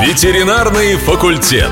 Ветеринарный факультет.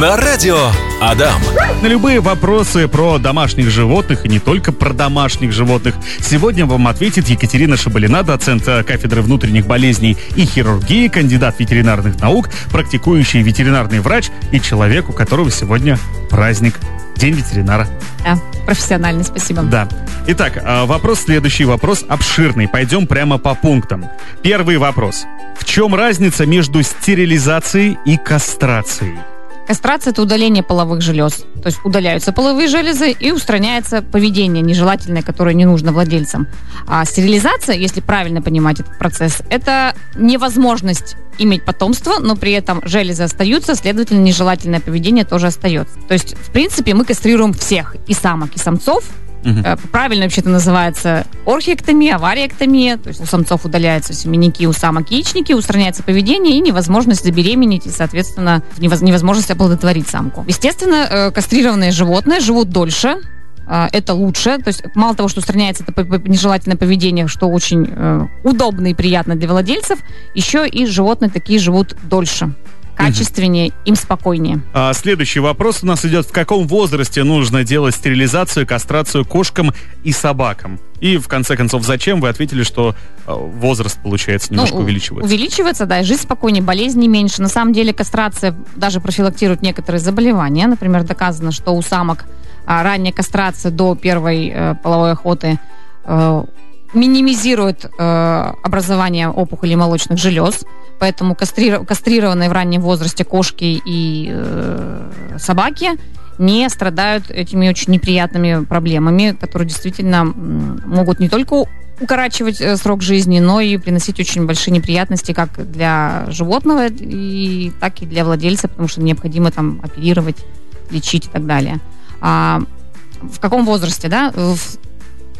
На радио Адам. На любые вопросы про домашних животных и не только про домашних животных сегодня вам ответит Екатерина Шабалина, доцент кафедры внутренних болезней и хирургии, кандидат ветеринарных наук, практикующий ветеринарный врач и человек, у которого сегодня праздник День ветеринара. Да, профессиональный, спасибо. Да. Итак, а, вопрос следующий, вопрос обширный. Пойдем прямо по пунктам. Первый вопрос. В чем разница между стерилизацией и кастрацией? Кастрация – это удаление половых желез. То есть удаляются половые железы и устраняется поведение нежелательное, которое не нужно владельцам. А стерилизация, если правильно понимать этот процесс, это невозможность иметь потомство, но при этом железы остаются, следовательно, нежелательное поведение тоже остается. То есть, в принципе, мы кастрируем всех, и самок, и самцов, Угу. Правильно вообще-то называется орхиэктомия, авариэктомия. То есть у самцов удаляются семенники, у самок яичники, устраняется поведение и невозможность забеременеть, и, соответственно, невозможность оплодотворить самку. Естественно, э, кастрированные животные живут дольше, э, это лучше. То есть мало того, что устраняется это нежелательное поведение, что очень удобно и приятно для владельцев, еще и животные такие живут дольше качественнее, им спокойнее. А, следующий вопрос у нас идет. В каком возрасте нужно делать стерилизацию, кастрацию кошкам и собакам? И, в конце концов, зачем? Вы ответили, что э, возраст, получается, немножко ну, увеличивается. Увеличивается, да, и жизнь спокойнее, болезней меньше. На самом деле кастрация даже профилактирует некоторые заболевания. Например, доказано, что у самок а, ранняя кастрация до первой э, половой охоты э, минимизирует э, образование опухолей молочных желез, поэтому кастри... кастрированные в раннем возрасте кошки и э, собаки не страдают этими очень неприятными проблемами, которые действительно могут не только укорачивать э, срок жизни, но и приносить очень большие неприятности как для животного, и, так и для владельца, потому что необходимо там оперировать, лечить и так далее. А в каком возрасте, да?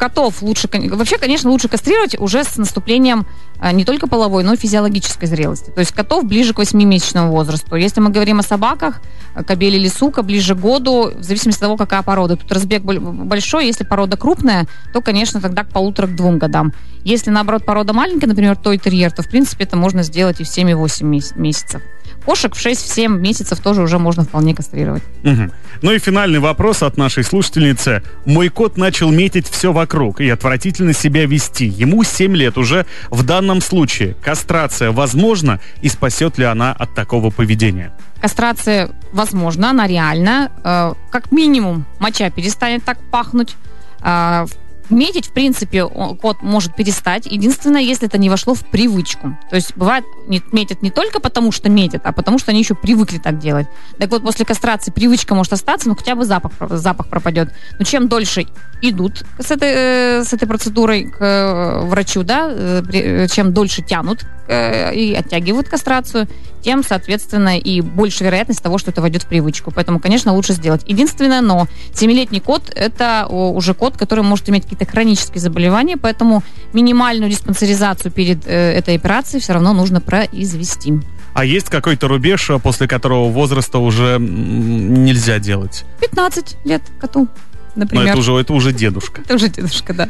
Котов лучше, вообще, конечно, лучше кастрировать уже с наступлением а, не только половой, но и физиологической зрелости. То есть котов ближе к 8-месячному возрасту. Если мы говорим о собаках, э, кобель или сука, ближе к году, в зависимости от того, какая порода. Тут разбег большой, если порода крупная, то, конечно, тогда к полутора, к двум годам. Если, наоборот, порода маленькая, например, той терьер, то, в принципе, это можно сделать и в 7 и 8 месяцев. Кошек в 6-7 месяцев тоже уже можно вполне кастрировать. Угу. Ну и финальный вопрос от нашей слушательницы. Мой кот начал метить все вокруг и отвратительно себя вести. Ему 7 лет уже. В данном случае кастрация возможна и спасет ли она от такого поведения? Кастрация возможна, она реальна. Э, как минимум моча перестанет так пахнуть. Э, Метить, в принципе, кот может перестать. Единственное, если это не вошло в привычку. То есть бывает, метят не только потому, что метят, а потому, что они еще привыкли так делать. Так вот, после кастрации привычка может остаться, но хотя бы запах, запах пропадет. Но чем дольше идут с этой, э, с этой процедурой к э, врачу, да, э, чем дольше тянут и оттягивают кастрацию, тем, соответственно, и больше вероятность того, что это войдет в привычку. Поэтому, конечно, лучше сделать. Единственное, но 7-летний кот – это уже кот, который может иметь какие-то хронические заболевания, поэтому минимальную диспансеризацию перед этой операцией все равно нужно произвести. А есть какой-то рубеж, после которого возраста уже нельзя делать? 15 лет коту например. Но это уже, это уже дедушка. Это уже дедушка, да.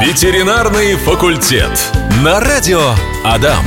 Ветеринарный факультет. На радио Адам.